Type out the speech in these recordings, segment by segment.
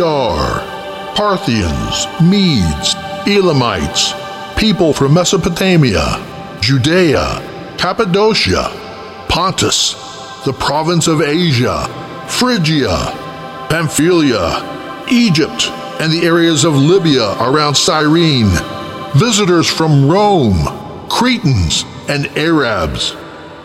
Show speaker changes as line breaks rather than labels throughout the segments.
Are Parthians, Medes, Elamites, people from Mesopotamia, Judea, Cappadocia, Pontus, the province of Asia, Phrygia, Pamphylia, Egypt, and the areas of Libya around Cyrene, visitors from Rome, Cretans, and Arabs.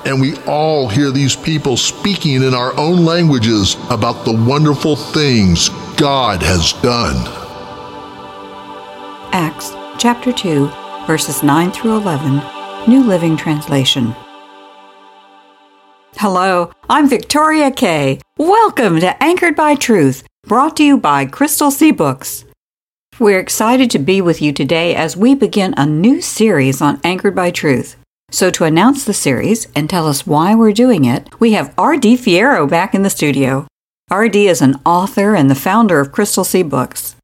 And we all hear these people speaking in our own languages about the wonderful things God has done.
Acts chapter 2, verses 9 through 11, New Living Translation. Hello, I'm Victoria Kay. Welcome to Anchored by Truth, brought to you by Crystal Sea Books. We're excited to be with you today as we begin a new series on Anchored by Truth. So, to announce the series and tell us why we're doing it, we have R.D. Fierro back in the studio. R.D. is an author and the founder of Crystal Sea Books.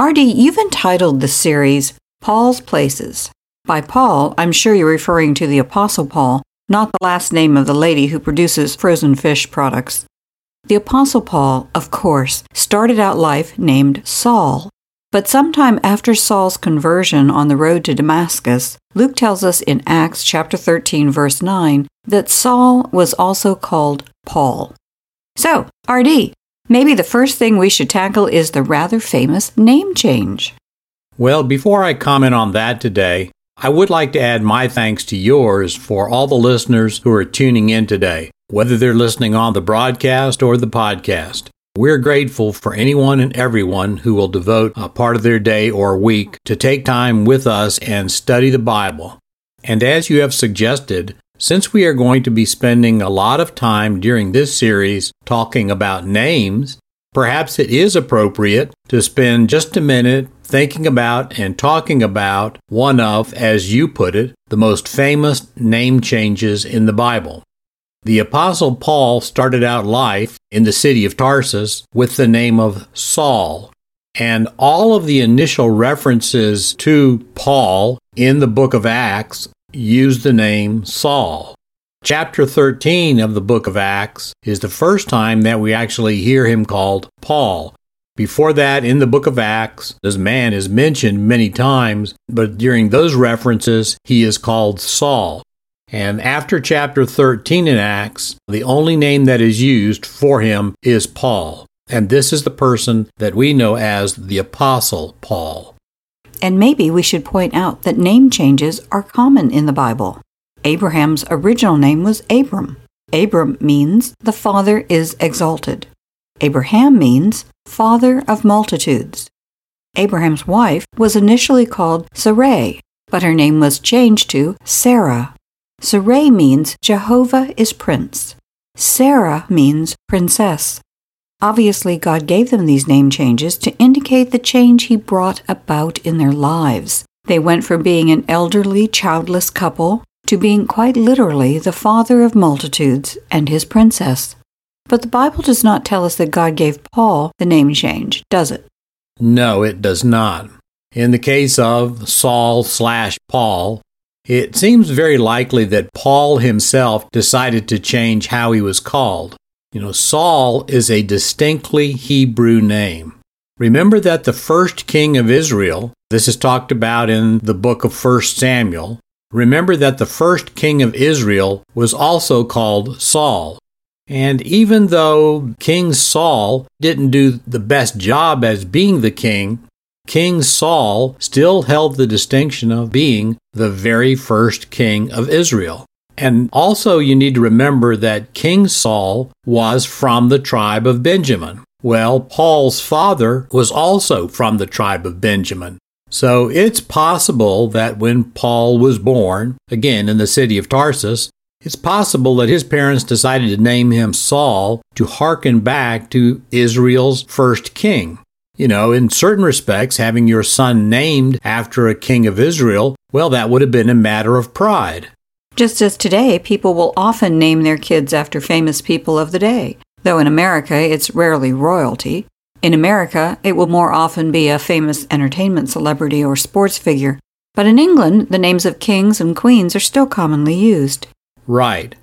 R.D., you've entitled the series Paul's Places. By Paul, I'm sure you're referring to the Apostle Paul, not the last name of the lady who produces frozen fish products. The Apostle Paul, of course, started out life named Saul, but sometime after Saul's conversion on the road to Damascus, Luke tells us in Acts chapter 13 verse 9 that Saul was also called Paul. So, RD, maybe the first thing we should tackle is the rather famous name change.
Well, before I comment on that today, I would like to add my thanks to yours for all the listeners who are tuning in today, whether they're listening on the broadcast or the podcast. We're grateful for anyone and everyone who will devote a part of their day or week to take time with us and study the Bible. And as you have suggested, since we are going to be spending a lot of time during this series talking about names, perhaps it is appropriate to spend just a minute thinking about and talking about one of, as you put it, the most famous name changes in the Bible. The Apostle Paul started out life in the city of Tarsus with the name of Saul, and all of the initial references to Paul in the book of Acts use the name Saul. Chapter 13 of the book of Acts is the first time that we actually hear him called Paul. Before that, in the book of Acts, this man is mentioned many times, but during those references, he is called Saul. And after chapter 13 in Acts, the only name that is used for him is Paul. And this is the person that we know as the Apostle Paul.
And maybe we should point out that name changes are common in the Bible. Abraham's original name was Abram. Abram means the Father is exalted. Abraham means father of multitudes. Abraham's wife was initially called Sarai, but her name was changed to Sarah. Sarai means Jehovah is prince. Sarah means princess. Obviously, God gave them these name changes to indicate the change He brought about in their lives. They went from being an elderly, childless couple to being quite literally the father of multitudes and his princess. But the Bible does not tell us that God gave Paul the name change, does it?
No, it does not. In the case of Saul slash Paul, it seems very likely that Paul himself decided to change how he was called. You know, Saul is a distinctly Hebrew name. Remember that the first king of Israel, this is talked about in the book of 1 Samuel, remember that the first king of Israel was also called Saul. And even though King Saul didn't do the best job as being the king, King Saul still held the distinction of being the very first king of Israel. And also, you need to remember that King Saul was from the tribe of Benjamin. Well, Paul's father was also from the tribe of Benjamin. So it's possible that when Paul was born, again in the city of Tarsus, It's possible that his parents decided to name him Saul to hearken back to Israel's first king. You know, in certain respects, having your son named after a king of Israel, well, that would have been a matter of pride.
Just as today, people will often name their kids after famous people of the day, though in America it's rarely royalty. In America, it will more often be a famous entertainment celebrity or sports figure. But in England, the names of kings and queens are still commonly used.
Right.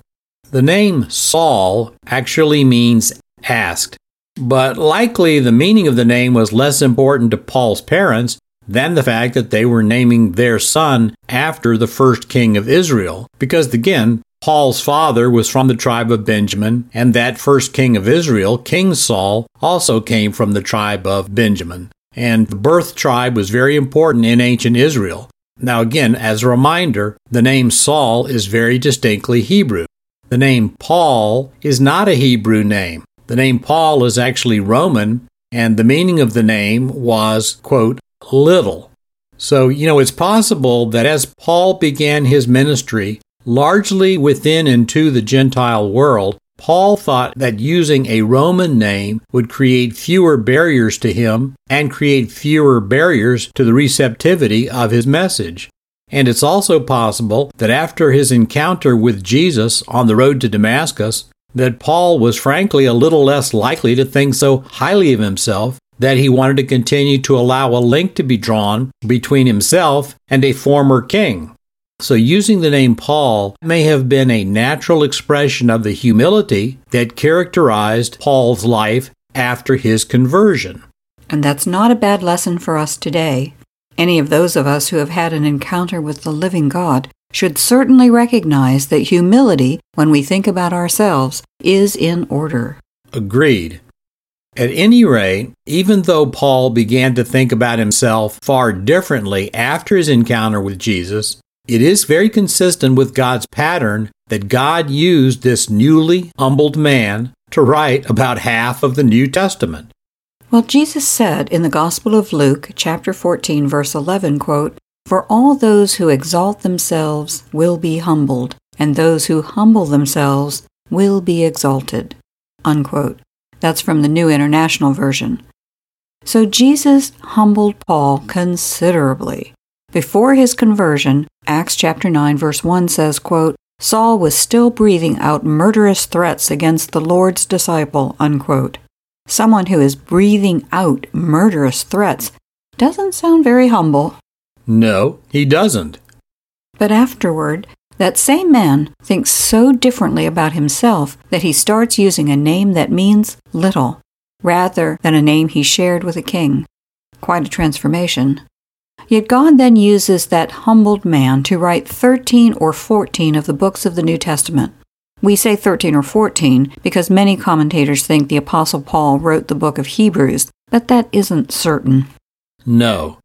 The name Saul actually means asked, but likely the meaning of the name was less important to Paul's parents than the fact that they were naming their son after the first king of Israel. Because again, Paul's father was from the tribe of Benjamin, and that first king of Israel, King Saul, also came from the tribe of Benjamin. And the birth tribe was very important in ancient Israel. Now, again, as a reminder, the name Saul is very distinctly Hebrew. The name Paul is not a Hebrew name. The name Paul is actually Roman, and the meaning of the name was, quote, little. So, you know, it's possible that as Paul began his ministry, largely within and to the Gentile world, Paul thought that using a Roman name would create fewer barriers to him and create fewer barriers to the receptivity of his message. And it's also possible that after his encounter with Jesus on the road to Damascus, that Paul was frankly a little less likely to think so highly of himself that he wanted to continue to allow a link to be drawn between himself and a former king. So, using the name Paul may have been a natural expression of the humility that characterized Paul's life after his conversion.
And that's not a bad lesson for us today. Any of those of us who have had an encounter with the living God should certainly recognize that humility, when we think about ourselves, is in order.
Agreed. At any rate, even though Paul began to think about himself far differently after his encounter with Jesus, it is very consistent with God's pattern that God used this newly humbled man to write about half of the New Testament.
Well, Jesus said in the Gospel of Luke, chapter 14, verse 11, quote, For all those who exalt themselves will be humbled, and those who humble themselves will be exalted. Unquote. That's from the New International Version. So Jesus humbled Paul considerably. Before his conversion, Acts chapter 9 verse 1 says, quote, Saul was still breathing out murderous threats against the Lord's disciple, unquote. Someone who is breathing out murderous threats doesn't sound very humble.
No, he doesn't.
But afterward, that same man thinks so differently about himself that he starts using a name that means little, rather than a name he shared with a king. Quite a transformation. Yet God then uses that humbled man to write 13 or 14 of the books of the New Testament. We say 13 or 14 because many commentators think the Apostle Paul wrote the book of Hebrews, but that isn't certain.
No.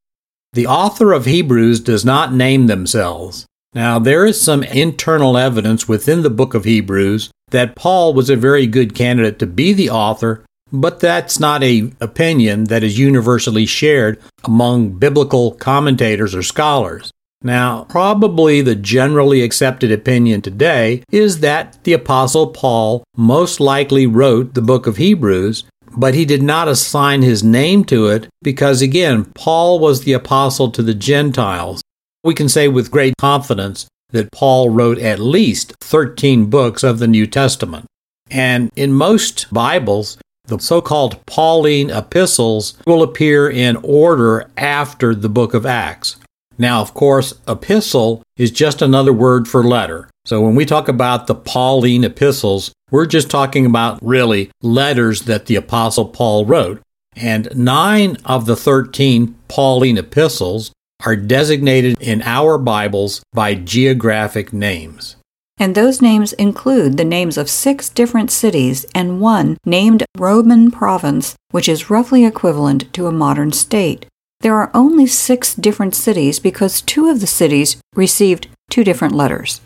The author of Hebrews does not name themselves. Now, there is some internal evidence within the book of Hebrews that Paul was a very good candidate to be the author but that's not a opinion that is universally shared among biblical commentators or scholars. Now, probably the generally accepted opinion today is that the Apostle Paul most likely wrote the book of Hebrews, but he did not assign his name to it because, again, Paul was the apostle to the Gentiles. We can say with great confidence that Paul wrote at least 13 books of the New Testament. And in most Bibles, the so called Pauline epistles will appear in order after the book of Acts. Now, of course, epistle is just another word for letter. So when we talk about the Pauline epistles, we're just talking about really letters that the Apostle Paul wrote. And nine of the 13 Pauline epistles are designated in our Bibles by geographic names
and those names include the names of six different cities and one named Roman province, which is roughly equivalent to a modern state. There are only six different cities because two of the cities received two different letters.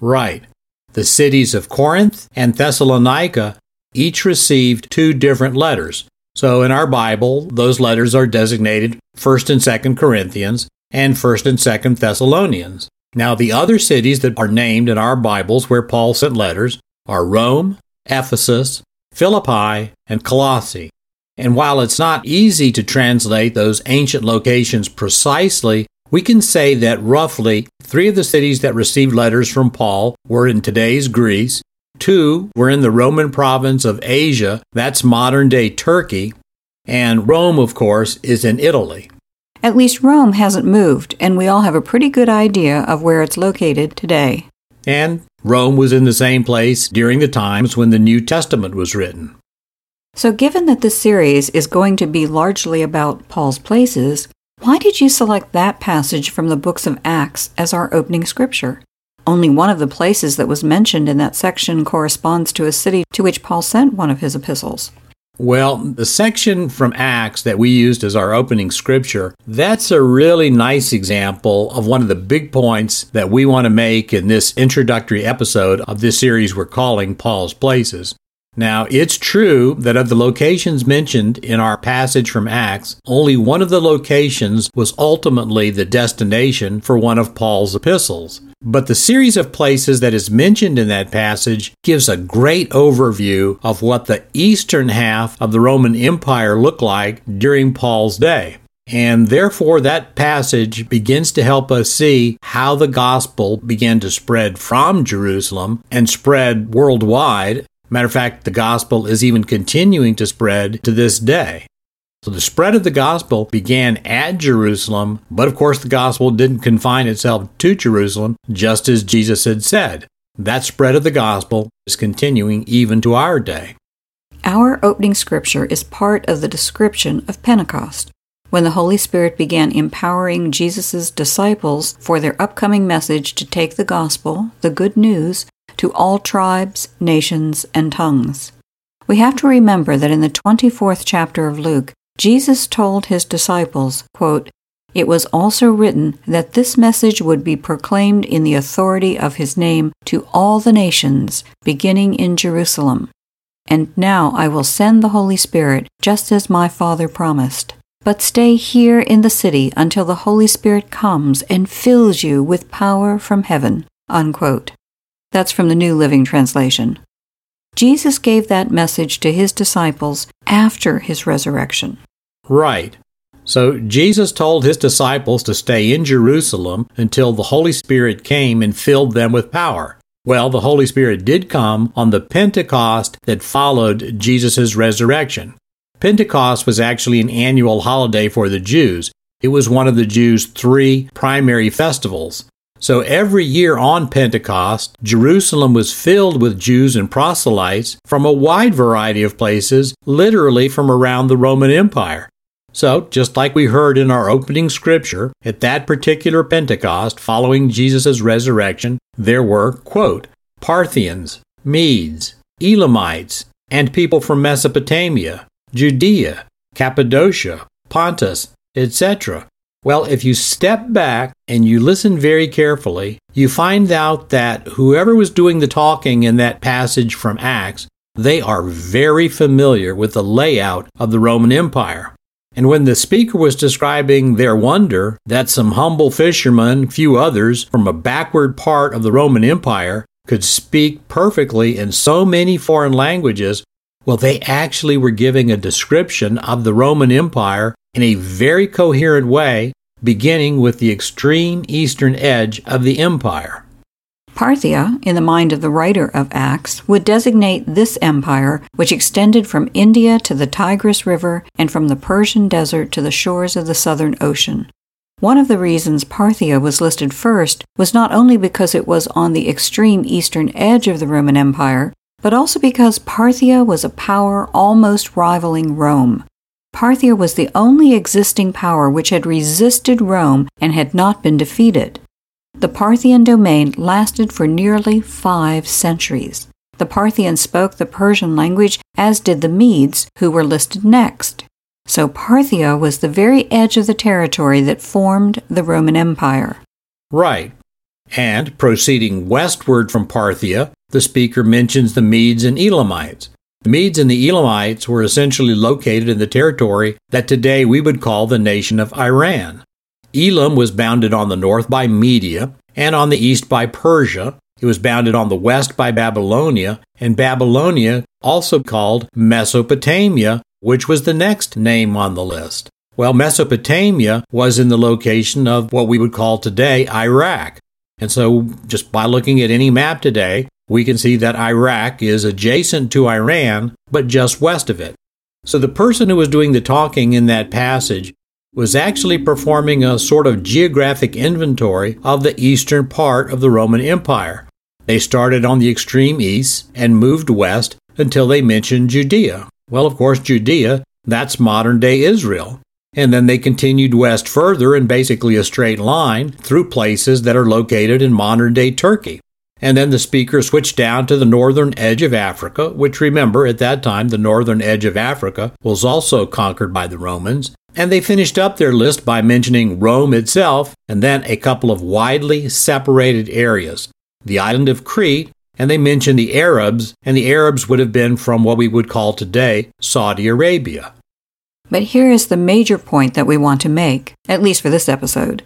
Right. The cities of Corinth and Thessalonica each received two different letters. So in our Bible, those letters are designated 1st and 2nd Corinthians and 1st and 2nd Thessalonians. Now, the other cities that are named in our Bibles where Paul sent letters are Rome, Ephesus, Philippi, and Colossae. And while it's not easy to translate those ancient locations precisely, we can say that roughly three of the cities that received letters from Paul were in today's Greece, two were in the Roman province of Asia, that's modern day Turkey, and Rome, of course, is in Italy.
At least Rome hasn't moved, and we all have a pretty good idea of where it's located today.
And Rome was in the same place during the times when the New Testament was written.
So, given that this series is going to be largely about Paul's places, why did you select that passage from the books of Acts as our opening scripture? Only one of the places that was mentioned in that section corresponds to a city to which Paul sent one of his epistles.
Well, the section from Acts that we used as our opening scripture, that's a really nice example of one of the big points that we want to make in this introductory episode of this series we're calling Paul's Places. Now, it's true that of the locations mentioned in our passage from Acts, only one of the locations was ultimately the destination for one of Paul's epistles. But the series of places that is mentioned in that passage gives a great overview of what the eastern half of the Roman Empire looked like during Paul's day. And therefore, that passage begins to help us see how the gospel began to spread from Jerusalem and spread worldwide Matter of fact, the gospel is even continuing to spread to this day. So the spread of the gospel began at Jerusalem, but of course the gospel didn't confine itself to Jerusalem, just as Jesus had said. That spread of the gospel is continuing even to our day.
Our opening scripture is part of the description of Pentecost, when the Holy Spirit began empowering Jesus' disciples for their upcoming message to take the gospel, the good news, to all tribes, nations, and tongues. We have to remember that in the 24th chapter of Luke, Jesus told his disciples, quote, It was also written that this message would be proclaimed in the authority of his name to all the nations, beginning in Jerusalem. And now I will send the Holy Spirit, just as my Father promised. But stay here in the city until the Holy Spirit comes and fills you with power from heaven. Unquote. That's from the New Living Translation. Jesus gave that message to his disciples after his resurrection.
Right. So Jesus told his disciples to stay in Jerusalem until the Holy Spirit came and filled them with power. Well, the Holy Spirit did come on the Pentecost that followed Jesus' resurrection. Pentecost was actually an annual holiday for the Jews. It was one of the Jews' three primary festivals. So every year on Pentecost, Jerusalem was filled with Jews and proselytes from a wide variety of places, literally from around the Roman Empire. So, just like we heard in our opening scripture, at that particular Pentecost following Jesus' resurrection, there were, quote, Parthians, Medes, Elamites, and people from Mesopotamia, Judea, Cappadocia, Pontus, etc., well, if you step back and you listen very carefully, you find out that whoever was doing the talking in that passage from Acts, they are very familiar with the layout of the Roman Empire. And when the speaker was describing their wonder that some humble fishermen, few others, from a backward part of the Roman Empire could speak perfectly in so many foreign languages, well, they actually were giving a description of the Roman Empire in a very coherent way, beginning with the extreme eastern edge of the empire.
Parthia, in the mind of the writer of Acts, would designate this empire, which extended from India to the Tigris River and from the Persian desert to the shores of the Southern Ocean. One of the reasons Parthia was listed first was not only because it was on the extreme eastern edge of the Roman Empire, but also because Parthia was a power almost rivaling Rome. Parthia was the only existing power which had resisted Rome and had not been defeated. The Parthian domain lasted for nearly five centuries. The Parthians spoke the Persian language, as did the Medes, who were listed next. So Parthia was the very edge of the territory that formed the Roman Empire.
Right. And proceeding westward from Parthia, the speaker mentions the Medes and Elamites. The Medes and the Elamites were essentially located in the territory that today we would call the nation of Iran. Elam was bounded on the north by Media, and on the east by Persia. It was bounded on the west by Babylonia, and Babylonia, also called Mesopotamia, which was the next name on the list. Well, Mesopotamia was in the location of what we would call today Iraq. And so, just by looking at any map today, we can see that Iraq is adjacent to Iran, but just west of it. So, the person who was doing the talking in that passage was actually performing a sort of geographic inventory of the eastern part of the Roman Empire. They started on the extreme east and moved west until they mentioned Judea. Well, of course, Judea, that's modern day Israel. And then they continued west further in basically a straight line through places that are located in modern day Turkey. And then the speaker switched down to the northern edge of Africa, which remember at that time the northern edge of Africa was also conquered by the Romans. And they finished up their list by mentioning Rome itself and then a couple of widely separated areas the island of Crete, and they mentioned the Arabs, and the Arabs would have been from what we would call today Saudi Arabia.
But here is the major point that we want to make, at least for this episode.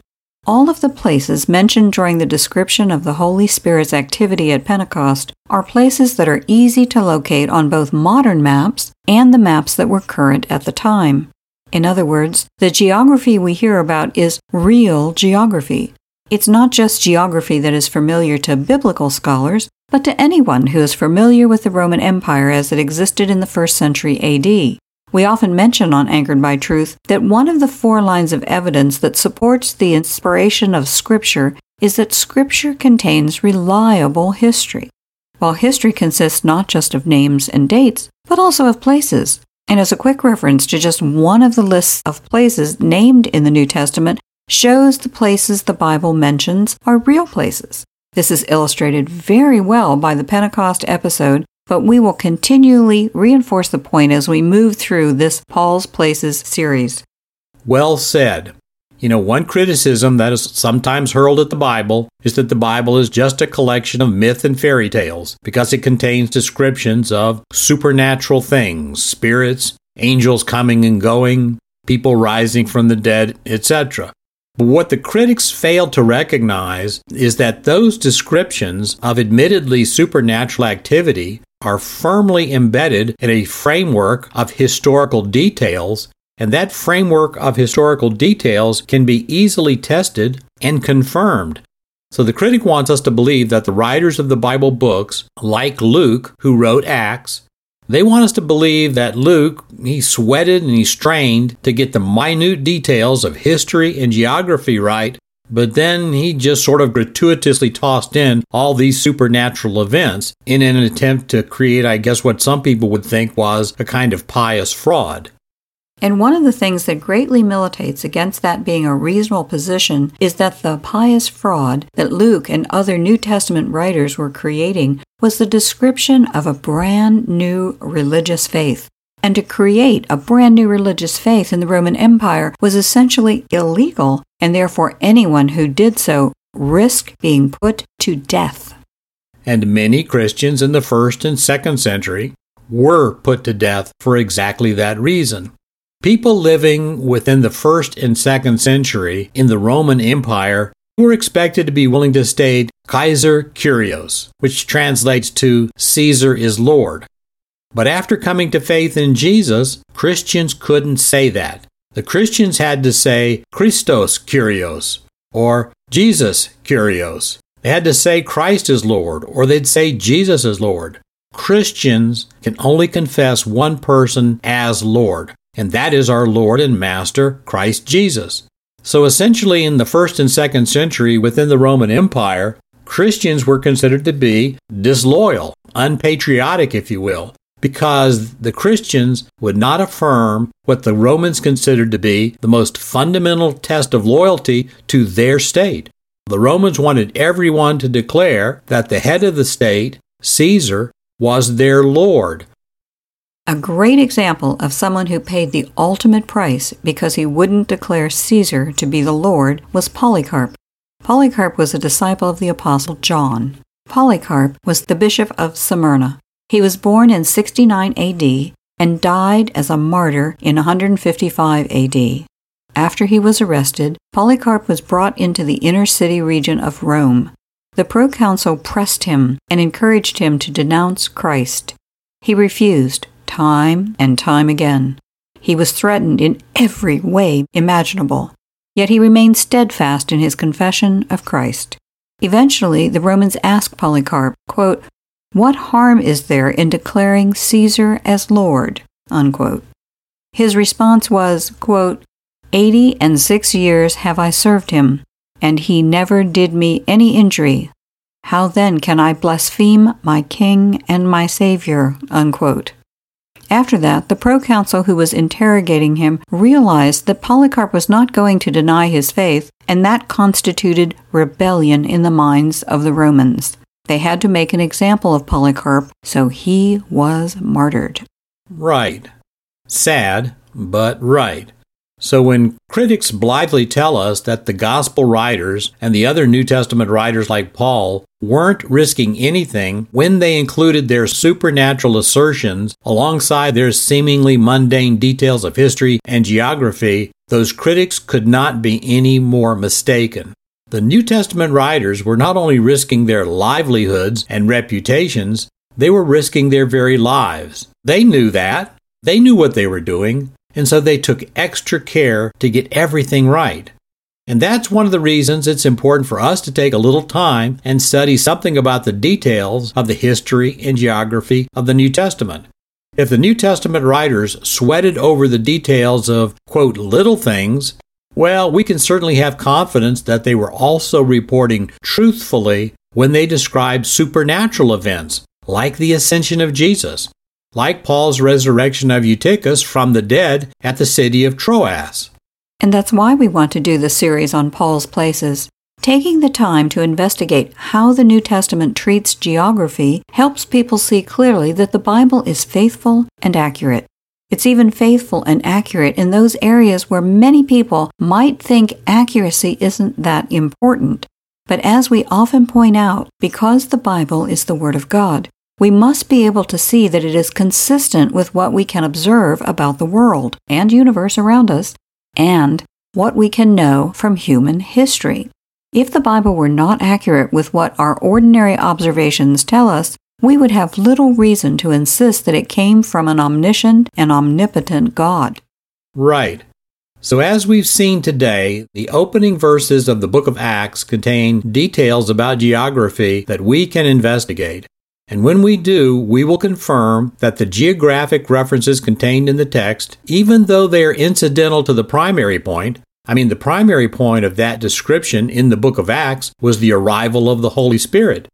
All of the places mentioned during the description of the Holy Spirit's activity at Pentecost are places that are easy to locate on both modern maps and the maps that were current at the time. In other words, the geography we hear about is real geography. It's not just geography that is familiar to biblical scholars, but to anyone who is familiar with the Roman Empire as it existed in the first century AD. We often mention on Anchored by Truth that one of the four lines of evidence that supports the inspiration of Scripture is that Scripture contains reliable history. While history consists not just of names and dates, but also of places. And as a quick reference to just one of the lists of places named in the New Testament shows the places the Bible mentions are real places. This is illustrated very well by the Pentecost episode, but we will continually reinforce the point as we move through this Paul's Places series.
Well said. You know, one criticism that is sometimes hurled at the Bible is that the Bible is just a collection of myth and fairy tales because it contains descriptions of supernatural things, spirits, angels coming and going, people rising from the dead, etc. But what the critics fail to recognize is that those descriptions of admittedly supernatural activity are firmly embedded in a framework of historical details, and that framework of historical details can be easily tested and confirmed. So the critic wants us to believe that the writers of the Bible books, like Luke, who wrote Acts, they want us to believe that Luke, he sweated and he strained to get the minute details of history and geography right, but then he just sort of gratuitously tossed in all these supernatural events in an attempt to create, I guess, what some people would think was a kind of pious fraud.
And one of the things that greatly militates against that being a reasonable position is that the pious fraud that Luke and other New Testament writers were creating was the description of a brand new religious faith. And to create a brand new religious faith in the Roman Empire was essentially illegal, and therefore anyone who did so risked being put to death.
And many Christians in the first and second century were put to death for exactly that reason. People living within the first and second century in the Roman Empire were expected to be willing to state Kaiser Kyrios, which translates to Caesar is Lord. But after coming to faith in Jesus, Christians couldn't say that. The Christians had to say Christos Kyrios or Jesus Kyrios. They had to say Christ is Lord or they'd say Jesus is Lord. Christians can only confess one person as Lord and that is our Lord and Master, Christ Jesus. So essentially, in the first and second century within the Roman Empire, Christians were considered to be disloyal, unpatriotic, if you will, because the Christians would not affirm what the Romans considered to be the most fundamental test of loyalty to their state. The Romans wanted everyone to declare that the head of the state, Caesar, was their Lord,
a great example of someone who paid the ultimate price because he wouldn't declare Caesar to be the Lord was Polycarp. Polycarp was a disciple of the Apostle John. Polycarp was the bishop of Smyrna. He was born in 69 AD and died as a martyr in 155 AD. after he was arrested, Polycarp was brought into the inner city region of Rome. The proconsul pressed him and encouraged him to denounce Christ. He refused, time and time again. He was threatened in every way imaginable, yet he remained steadfast in his confession of Christ. Eventually, the Romans asked Polycarp, quote, What harm is there in declaring Caesar as Lord? Unquote. His response was, quote, Eighty and six years have I served him, and he never did me any injury. How then can I blaspheme my king and my Savior? Unquote. After that, the proconsul who was interrogating him realized that Polycarp was not going to deny his faith, and that constituted rebellion in the minds of the Romans. They had to make an example of Polycarp, so he was martyred.
Right. Sad, but right. So when critics blithely tell us that the gospel writers and the other New Testament writers like Paul weren't risking anything when they included their supernatural assertions alongside their seemingly mundane details of history and geography, those critics could not be any more mistaken. The New Testament writers were not only risking their livelihoods and reputations, they were risking their very lives. They knew that. They knew what they were doing and so they took extra care to get everything right. And that's one of the reasons it's important for us to take a little time and study something about the details of the history and geography of the New Testament. If the New Testament writers sweated over the details of, quote, little things, well, we can certainly have confidence that they were also reporting truthfully when they described supernatural events, like the ascension of Jesus, like Paul's resurrection of Eutychus from the dead at the city of Troas.
And that's why we want to do the series on Paul's places. Taking the time to investigate how the New Testament treats geography helps people see clearly that the Bible is faithful and accurate. It's even faithful and accurate in those areas where many people might think accuracy isn't that important. But as we often point out, because the Bible is the Word of God, we must be able to see that it is consistent with what we can observe about the world and universe around us, and what we can know from human history. If the Bible were not accurate with what our ordinary observations tell us, we would have little reason to insist that it came from an omniscient and omnipotent God.
Right. So, as we've seen today, the opening verses of the book of Acts contain details about geography that we can investigate. And when we do, we will confirm that the geographic references contained in the text, even though they are incidental to the primary point, I mean, the primary point of that description in the book of Acts was the arrival of the Holy Spirit.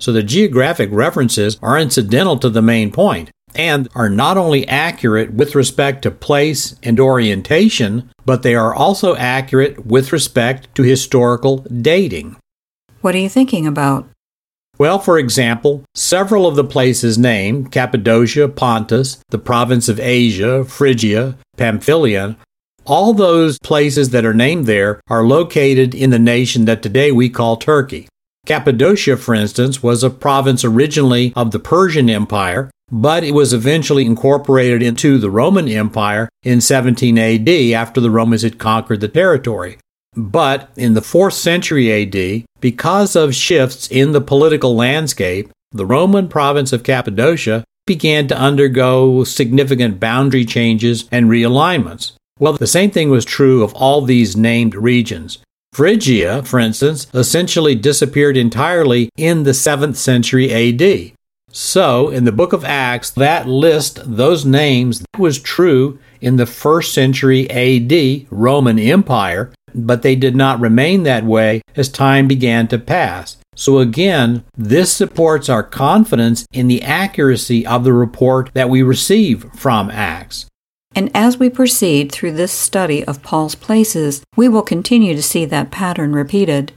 So the geographic references are incidental to the main point and are not only accurate with respect to place and orientation, but they are also accurate with respect to historical dating.
What are you thinking about?
Well, for example, several of the places named Cappadocia, Pontus, the province of Asia, Phrygia, Pamphylia, all those places that are named there are located in the nation that today we call Turkey. Cappadocia, for instance, was a province originally of the Persian Empire, but it was eventually incorporated into the Roman Empire in 17 AD after the Romans had conquered the territory. But in the 4th century AD, because of shifts in the political landscape, the Roman province of Cappadocia began to undergo significant boundary changes and realignments. Well, the same thing was true of all these named regions. Phrygia, for instance, essentially disappeared entirely in the 7th century AD. So, in the book of Acts, that list, those names, was true in the 1st century AD Roman Empire, but they did not remain that way as time began to pass. So again, this supports our confidence in the accuracy of the report that we receive from Acts.
And as we proceed through this study of Paul's places, we will continue to see that pattern repeated.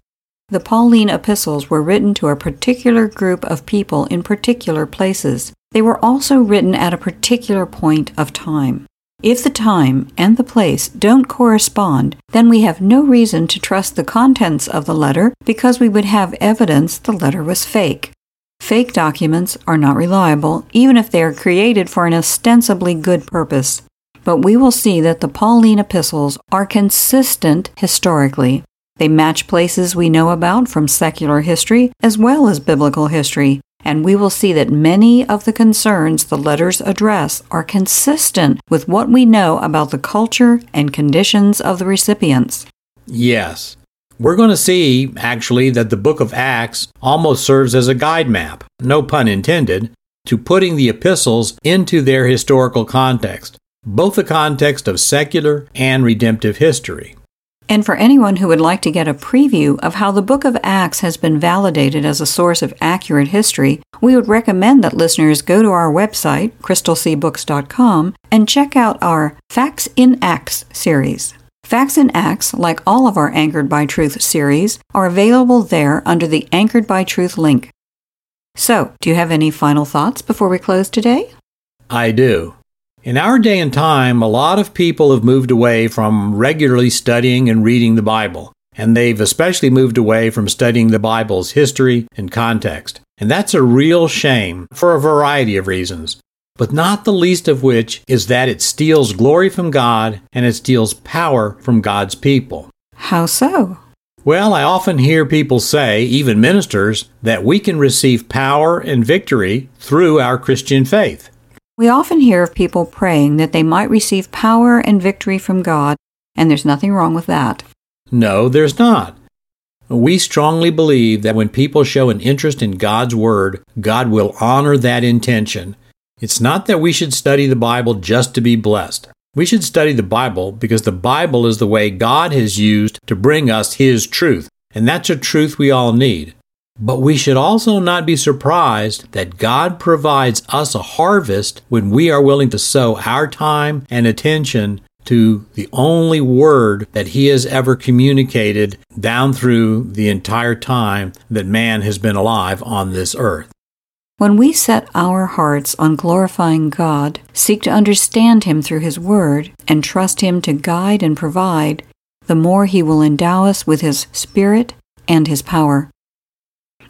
The Pauline epistles were written to a particular group of people in particular places. They were also written at a particular point of time. If the time and the place don't correspond, then we have no reason to trust the contents of the letter because we would have evidence the letter was fake. Fake documents are not reliable, even if they are created for an ostensibly good purpose. But we will see that the Pauline epistles are consistent historically. They match places we know about from secular history as well as biblical history, and we will see that many of the concerns the letters address are consistent with what we know about the culture and conditions of the recipients.
Yes. We're going to see, actually, that the book of Acts almost serves as a guide map, no pun intended, to putting the epistles into their historical context, both the context of secular and redemptive history.
And for anyone who would like to get a preview of how the book of Acts has been validated as a source of accurate history, we would recommend that listeners go to our website, crystalseabooks.com, and check out our Facts in Acts series. Facts in Acts, like all of our Anchored by Truth series, are available there under the Anchored by Truth link. So, do you have any final thoughts before we close today?
I do. In our day and time, a lot of people have moved away from regularly studying and reading the Bible, and they've especially moved away from studying the Bible's history and context. And that's a real shame for a variety of reasons, but not the least of which is that it steals glory from God and it steals power from God's people.
How so?
Well, I often hear people say, even ministers, that we can receive power and victory through our Christian faith.
We often hear of people praying that they might receive power and victory from God, and there's nothing wrong with that.
No, there's not. We strongly believe that when people show an interest in God's Word, God will honor that intention. It's not that we should study the Bible just to be blessed. We should study the Bible because the Bible is the way God has used to bring us His truth, and that's a truth we all need. But we should also not be surprised that God provides us a harvest when we are willing to sow our time and attention to the only word that He has ever communicated down through the entire time that man has been alive on this earth.
When we set our hearts on glorifying God, seek to understand Him through His Word, and trust Him to guide and provide, the more He will endow us with His Spirit and His power.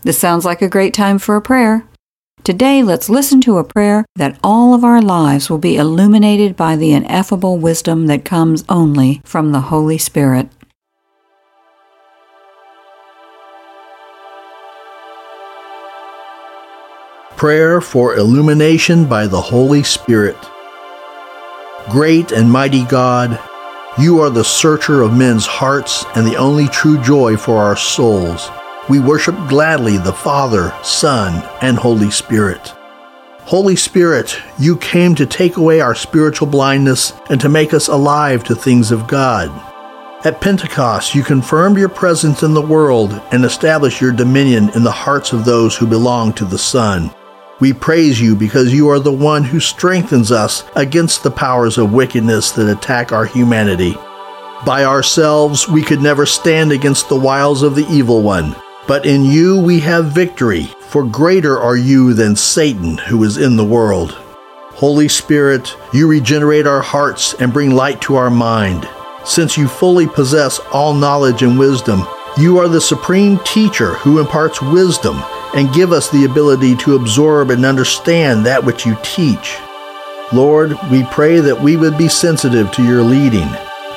This sounds like a great time for a prayer. Today, let's listen to a prayer that all of our lives will be illuminated by the ineffable wisdom that comes only from the Holy Spirit.
Prayer for illumination by the Holy Spirit. Great and mighty God, you are the searcher of men's hearts and the only true joy for our souls we worship gladly the Father, Son, and Holy Spirit. Holy Spirit, you came to take away our spiritual blindness and to make us alive to things of God. At Pentecost, you confirmed your presence in the world and established your dominion in the hearts of those who belong to the Son. We praise you because you are the one who strengthens us against the powers of wickedness that attack our humanity. By ourselves, we could never stand against the wiles of the evil one. But in you we have victory, for greater are you than Satan who is in the world. Holy Spirit, you regenerate our hearts and bring light to our mind. Since you fully possess all knowledge and wisdom, you are the supreme teacher who imparts wisdom and give us the ability to absorb and understand that which you teach. Lord, we pray that we would be sensitive to your leading.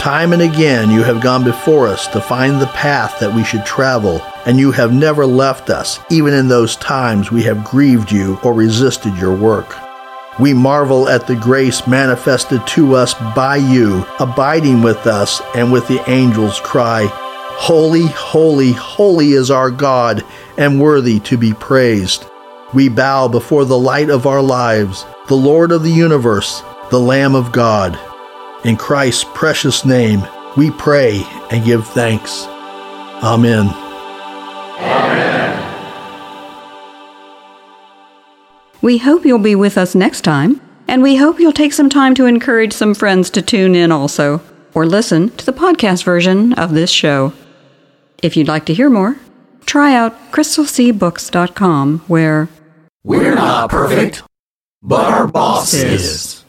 Time and again you have gone before us to find the path that we should travel and you have never left us, even in those times we have grieved you or resisted your work. We marvel at the grace manifested to us by you, abiding with us, and with the angels cry, Holy, holy, holy is our God, and worthy to be praised. We bow before the light of our lives, the Lord of the universe, the Lamb of God. In Christ's precious name, we pray and give thanks. Amen. Amen.
We hope you'll be with us next time, and we hope you'll take some time to encourage some friends to tune in also, or listen to the podcast version of this show. If you'd like to hear more, try out crystalseabooks.com, where
we're not perfect, but our boss is.